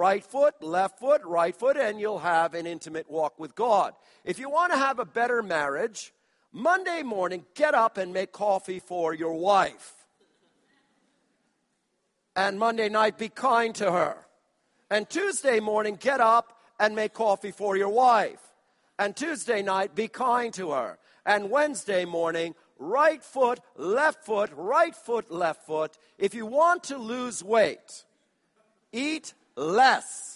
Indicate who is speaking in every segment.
Speaker 1: right foot, left foot, right foot, and you'll have an intimate walk with God. If you want to have a better marriage, Monday morning, get up and make coffee for your wife. And Monday night, be kind to her. And Tuesday morning, get up and make coffee for your wife. And Tuesday night, be kind to her. And Wednesday morning, right foot, left foot, right foot, left foot. If you want to lose weight, eat less.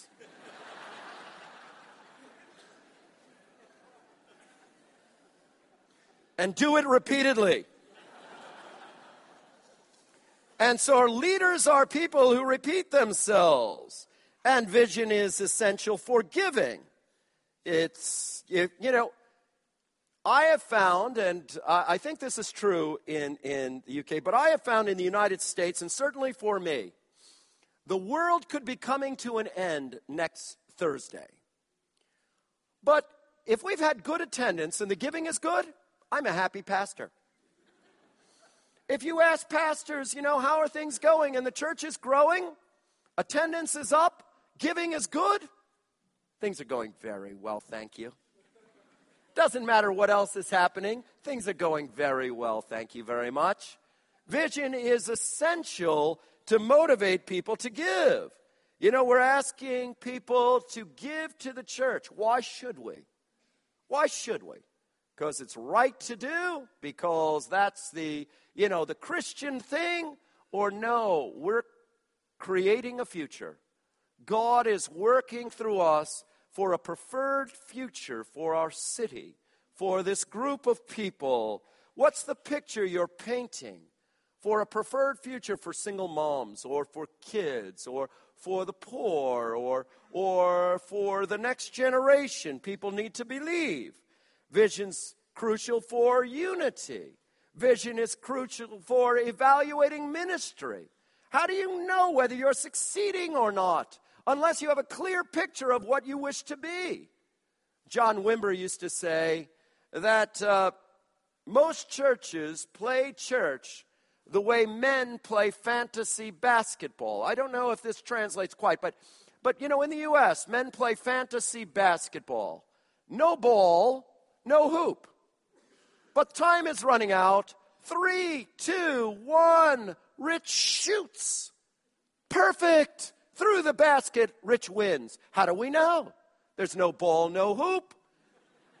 Speaker 1: and do it repeatedly. And so our leaders are people who repeat themselves. And vision is essential for giving. It's, you, know, I have found, and I think this is true in, in the UK, but I have found in the United States, and certainly for me, the world could be coming to an end next Thursday. But if we've had good attendance and the giving is good, I'm a happy pastor. If you ask pastors, you know, how are things going and the church is growing, attendance is up, giving is good, things are going very well, thank you. Doesn't matter what else is happening, things are going very well, thank you very much. Vision is essential to motivate people to give. You know, we're asking people to give to the church. Why should we? Why should we? Because it's right to do? Because that's the, you know, the Christian thing? Or no, we're creating a future. God is working through us for a preferred future for our city, for this group of people. What's the picture you're painting for a preferred future for single moms or for kids or for the poor or, or for the next generation? People need to believe. Vision's crucial for unity. Vision is crucial for evaluating ministry. How do you know whether you're succeeding or not? unless you have a clear picture of what you wish to be. John Wimber used to say that uh, most churches play church the way men play fantasy basketball. I don't know if this translates quite, but, but you know, in the U.S., men play fantasy basketball. No ball, no hoop. But time is running out. Three, two, one. Rich shoots. Perfect. Through the basket, Rich wins. How do we know? There's no ball, no hoop.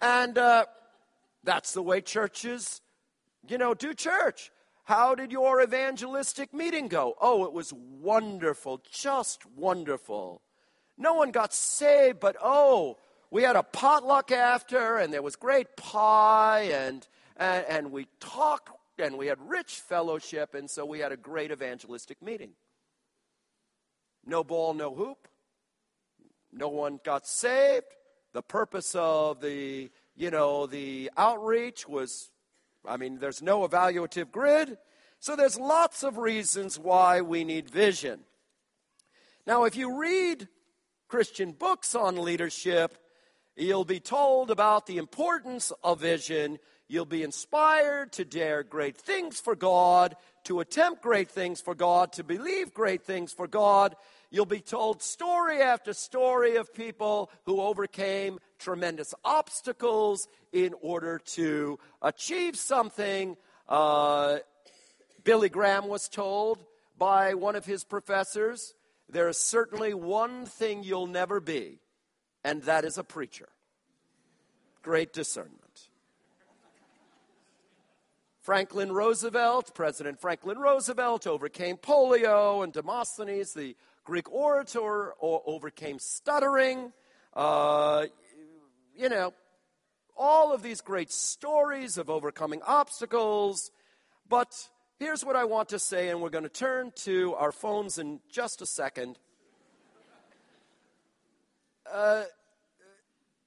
Speaker 1: And uh, that's the way churches, you know, do church. How did your evangelistic meeting go? Oh, it was wonderful, just wonderful. No one got saved, but oh, we had a potluck after, and there was great pie, and, and, and we talked, and we had rich fellowship, and so we had a great evangelistic meeting. No ball, no hoop. No one got saved. The purpose of the, you know, the outreach was, I mean, there's no evaluative grid. So there's lots of reasons why we need vision. Now, if you read Christian books on leadership, you'll be told about the importance of vision. You'll be inspired to dare great things for God, to attempt great things for God, to believe great things for God. You'll be told story after story of people who overcame tremendous obstacles in order to achieve something. Uh, Billy Graham was told by one of his professors there is certainly one thing you'll never be, and that is a preacher. Great discernment. Franklin Roosevelt, President Franklin Roosevelt, overcame polio, and Demosthenes, the Greek orator, overcame stuttering. Uh, you know, all of these great stories of overcoming obstacles. But here's what I want to say, and we're going to turn to our phones in just a second. Uh,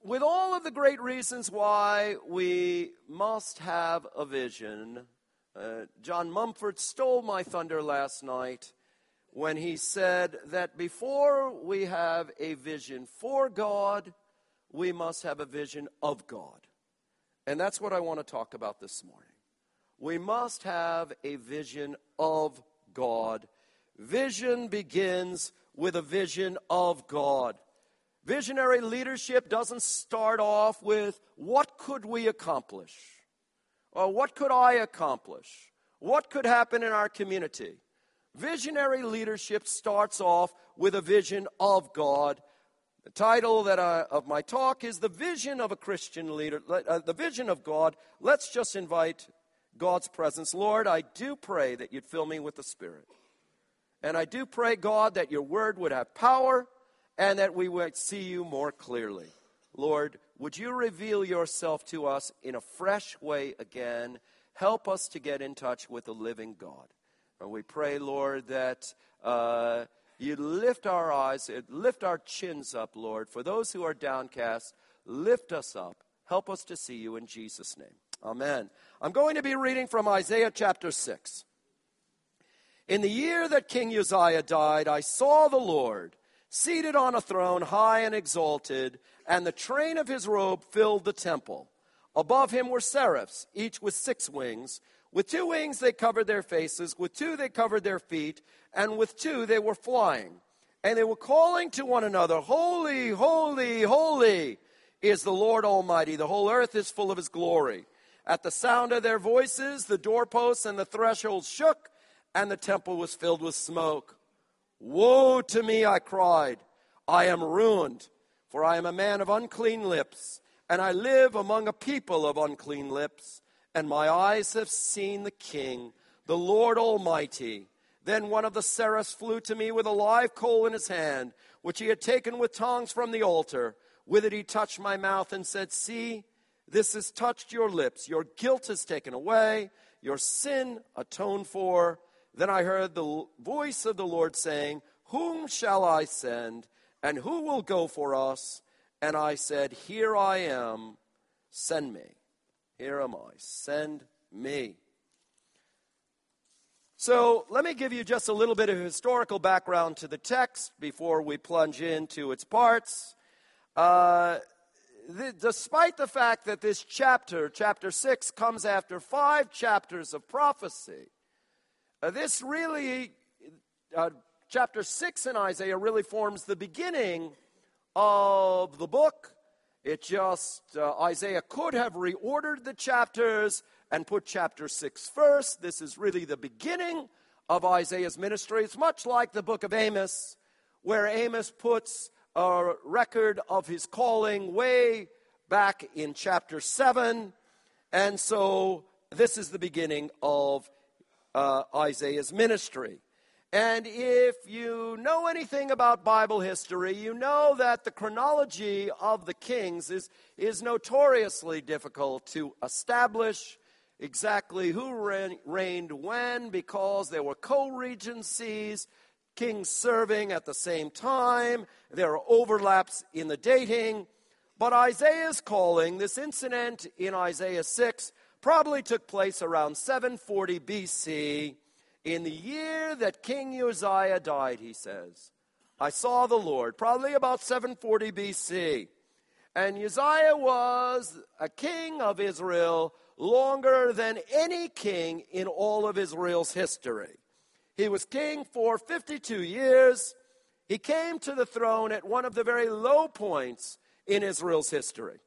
Speaker 1: with all of the great reasons why we must have a vision, uh, John Mumford stole my thunder last night when he said that before we have a vision for God, we must have a vision of God. And that's what I want to talk about this morning. We must have a vision of God. Vision begins with a vision of God. Visionary leadership doesn't start off with what could we accomplish? Or what could I accomplish? What could happen in our community? Visionary leadership starts off with a vision of God. The title that I, of my talk is The Vision of a Christian Leader, uh, the Vision of God. Let's just invite God's presence. Lord, I do pray that you'd fill me with the Spirit. And I do pray, God, that your word would have power and that we would see you more clearly. Lord, would you reveal yourself to us in a fresh way again? Help us to get in touch with the living God. We pray, Lord, that uh, you lift our eyes, lift our chins up, Lord. For those who are downcast, lift us up. Help us to see you in Jesus' name. Amen. I'm going to be reading from Isaiah chapter 6. In the year that King Uzziah died, I saw the Lord seated on a throne, high and exalted, and the train of his robe filled the temple. Above him were seraphs, each with six wings. With two wings they covered their faces, with two they covered their feet, and with two they were flying. And they were calling to one another, Holy, holy, holy is the Lord Almighty. The whole earth is full of his glory. At the sound of their voices, the doorposts and the thresholds shook, and the temple was filled with smoke. Woe to me, I cried. I am ruined, for I am a man of unclean lips, and I live among a people of unclean lips, and my eyes have seen the King, the Lord Almighty. Then one of the seraphs flew to me with a live coal in his hand, which he had taken with tongs from the altar. With it he touched my mouth and said, See, this has touched your lips. Your guilt is taken away, your sin atoned for. Then I heard the voice of the Lord saying, Whom shall I send, and who will go for us? And I said, Here I am, send me. Here am I, send me. So let me give you just a little bit of historical background to the text before we plunge into its parts. Uh, despite the fact that this chapter, chapter 6, comes after five chapters of prophecy, uh, this really, uh, chapter 6 in Isaiah really forms the beginning of the book. It just, uh, Isaiah could have reordered the chapters and put chapter 6 first. This is really the beginning of Isaiah's ministry. It's much like the book of Amos, where Amos puts a record of his calling way back in chapter 7. And so this is the beginning of uh, Isaiah's ministry. And if you know anything about Bible history, you know that the chronology of the kings is, is notoriously difficult to establish exactly who reigned when because there were co regencies, kings serving at the same time, there are overlaps in the dating. But Isaiah's calling, this incident in Isaiah 6, probably took place around 740 BC. In the year that King Uzziah died, he says, I saw the Lord, probably about 740 BC. And Uzziah was a king of Israel longer than any king in all of Israel's history. He was king for 52 years. He came to the throne at one of the very low points in Israel's history.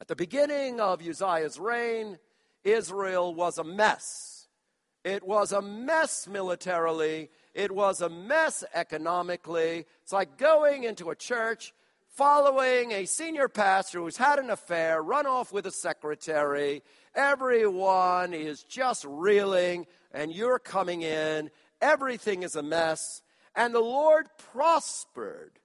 Speaker 1: At the beginning of Uzziah's reign, Israel was a mess. It was a mess militarily. It was a mess economically. It's like going into a church, following a senior pastor who's had an affair, run off with a secretary. Everyone is just reeling, and you're coming in. Everything is a mess. And the Lord prospered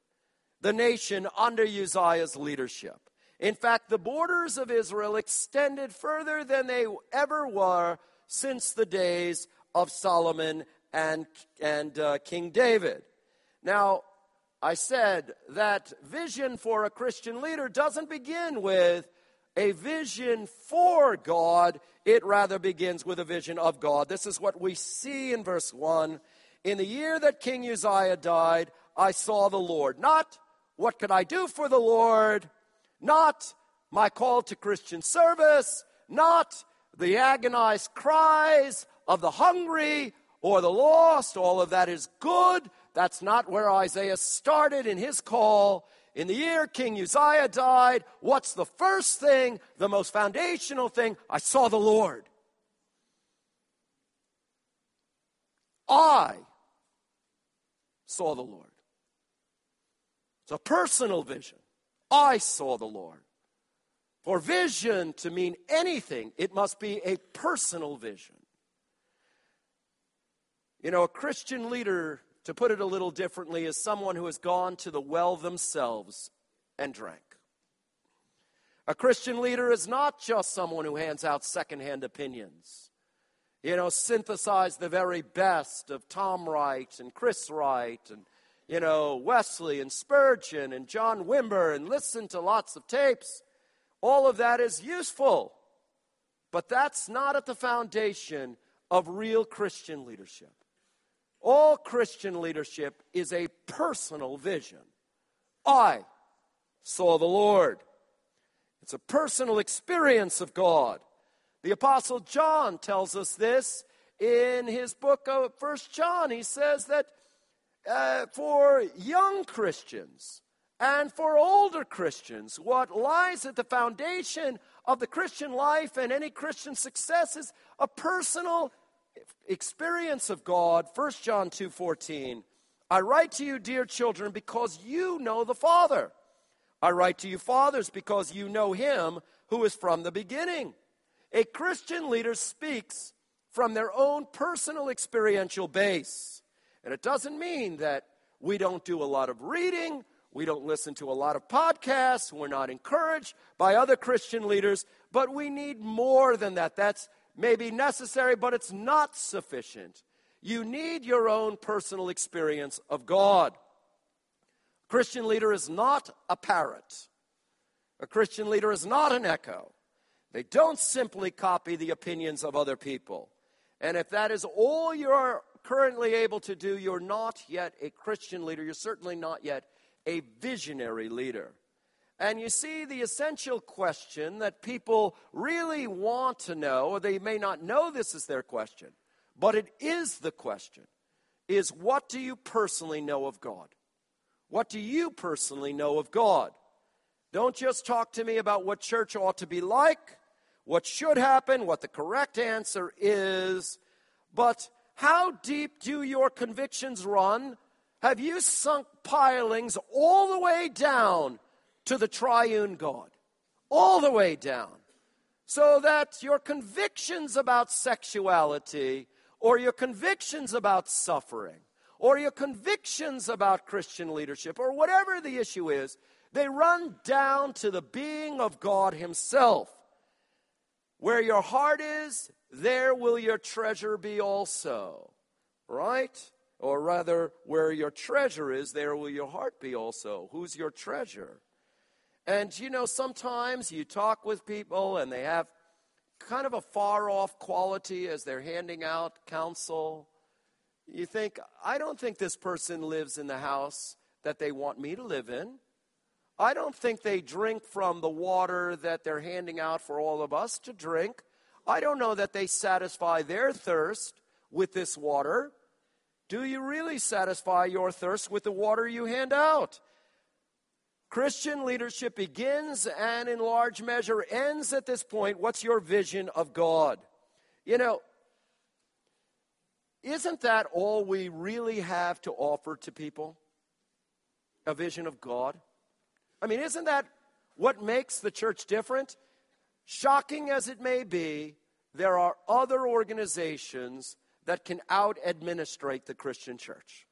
Speaker 1: the nation under Uzziah's leadership. In fact, the borders of Israel extended further than they ever were since the days of Solomon and, and uh, King David. Now, I said that vision for a Christian leader doesn't begin with a vision for God, it rather begins with a vision of God. This is what we see in verse 1. In the year that King Uzziah died, I saw the Lord. Not what could I do for the Lord? not my call to Christian service, not the agonized cries of the hungry or the lost. All of that is good, That's not where Isaiah started in his call. In the year King Uzziah died, what's the first thing, the most foundational thing? I saw the Lord. I saw the Lord. It's a personal vision. I saw the Lord. For vision to mean anything, it must be a personal vision. You know, a Christian leader, to put it a little differently, is someone who has gone to the well themselves and drank. A Christian leader is not just someone who hands out secondhand opinions. You know, synthesize the very best of Tom Wright and Chris Wright and, you know, Wesley and Spurgeon and John Wimber and listen to lots of tapes. All of that is useful. But that's not at the foundation of real Christian leadership. All Christian leadership is a personal vision. I saw the Lord. It's a personal experience of God. The Apostle John tells us this in his book of First John. He says that uh, for young Christians and for older Christians, what lies at the foundation of the Christian life and any Christian success is a personal experience of God, 1 John 2:14, I write to you dear children because you know the Father. I write to you fathers because you know him who is from the beginning. A Christian leader speaks from their own personal experiential base. And it doesn't mean that we don't do a lot of reading, we don't listen to a lot of podcasts, we're not encouraged by other Christian leaders, but we need more than that. That's maybe necessary, but it's not sufficient. You need your own personal experience of God. A Christian leader is not a parrot. A Christian leader is not an echo. They don't simply copy the opinions of other people. And if that is all you're currently able to do, you're not yet a Christian leader. You're certainly not yet a visionary leader. And you see, the essential question that people really want to know, or they may not know this is their question, but it is the question, is what do you personally know of God? What do you personally know of God? Don't just talk to me about what church ought to be like, what should happen, what the correct answer is, but how deep do your convictions run? Have you sunk pilings all the way down to the triune God, all the way down, so that your convictions about sexuality, or your convictions about suffering, or your convictions about Christian leadership, or whatever the issue is, they run down to the being of God Himself. Where your heart is, there will your treasure be also. Right? Or rather, where your treasure is, there will your heart be also. Who's your treasure? And you know, sometimes you talk with people and they have kind of a far off quality as they're handing out counsel. You think, I don't think this person lives in the house that they want me to live in. I don't think they drink from the water that they're handing out for all of us to drink. I don't know that they satisfy their thirst with this water. Do you really satisfy your thirst with the water you hand out? Christian leadership begins and in large measure ends at this point. What's your vision of God? You know, isn't that all we really have to offer to people? A vision of God? I mean, isn't that what makes the church different? Shocking as it may be, there are other organizations that can out administrate the Christian church.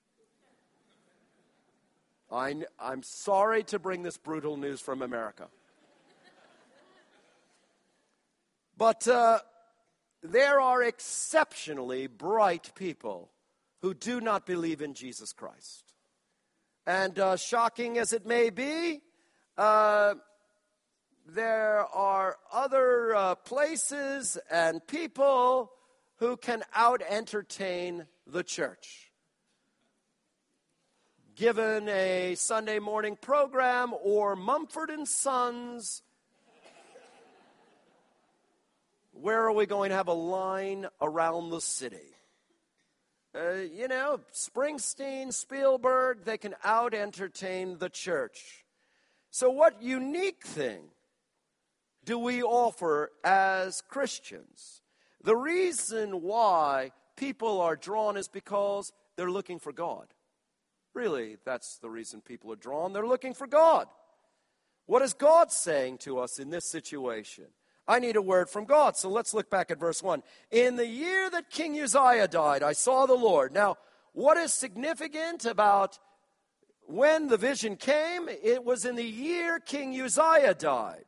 Speaker 1: I, I'm sorry to bring this brutal news from America. But uh, there are exceptionally bright people who do not believe in Jesus Christ. And uh, shocking as it may be, uh, there are other uh, places and people who can out entertain the church given a Sunday morning program or Mumford and Sons, where are we going to have a line around the city? uh, you know, Springsteen, Spielberg, they can out entertain the church. So, what unique thing do we offer as Christians? The reason why people are drawn is because they're looking for God. Really, that's the reason people are drawn. They're looking for God. What is God saying to us in this situation? I need a word from God. So let's look back at verse 1. In the year that King Uzziah died, I saw the Lord. Now, what is significant about when the vision came? It was in the year King Uzziah died.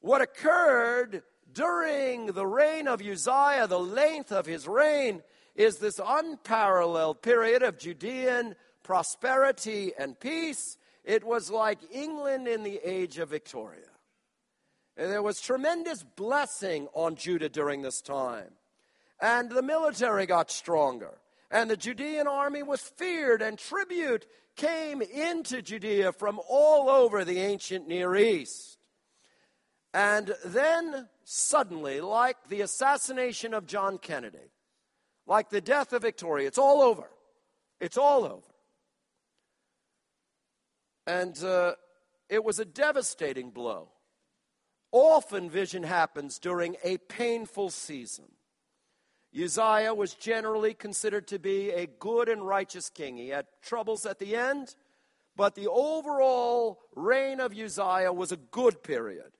Speaker 1: What occurred during the reign of Uzziah, the length of his reign, is this unparalleled period of Judean prosperity and peace. It was like England in the age of Victoria. And there was tremendous blessing on Judah during this time. And the military got stronger. And the Judean army was feared, and tribute came into Judea from all over the ancient Near East. And then, suddenly, like the assassination of John Kennedy, like the death of Victoria, it's all over. It's all over. And uh, it was a devastating blow Often vision happens during a painful season. Uzziah was generally considered to be a good and righteous king. He had troubles at the end, but the overall reign of Uzziah was a good period.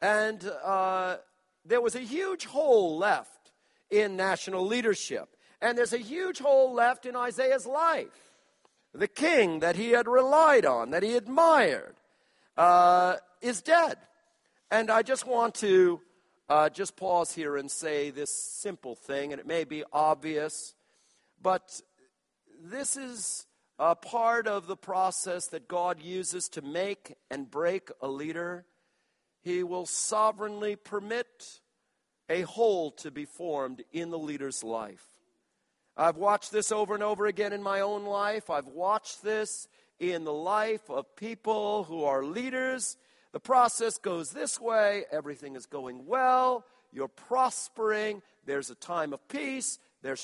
Speaker 1: And uh, there was a huge hole left in national leadership. And there's a huge hole left in Isaiah's life. The king that he had relied on, that he admired, uh, is dead. And I just want to uh, just pause here and say this simple thing, and it may be obvious, but this is a part of the process that God uses to make and break a leader. He will sovereignly permit a hole to be formed in the leader's life. I've watched this over and over again in my own life. I've watched this in the life of people who are leaders. The process goes this way. Everything is going well, you're prospering, there's a time of peace,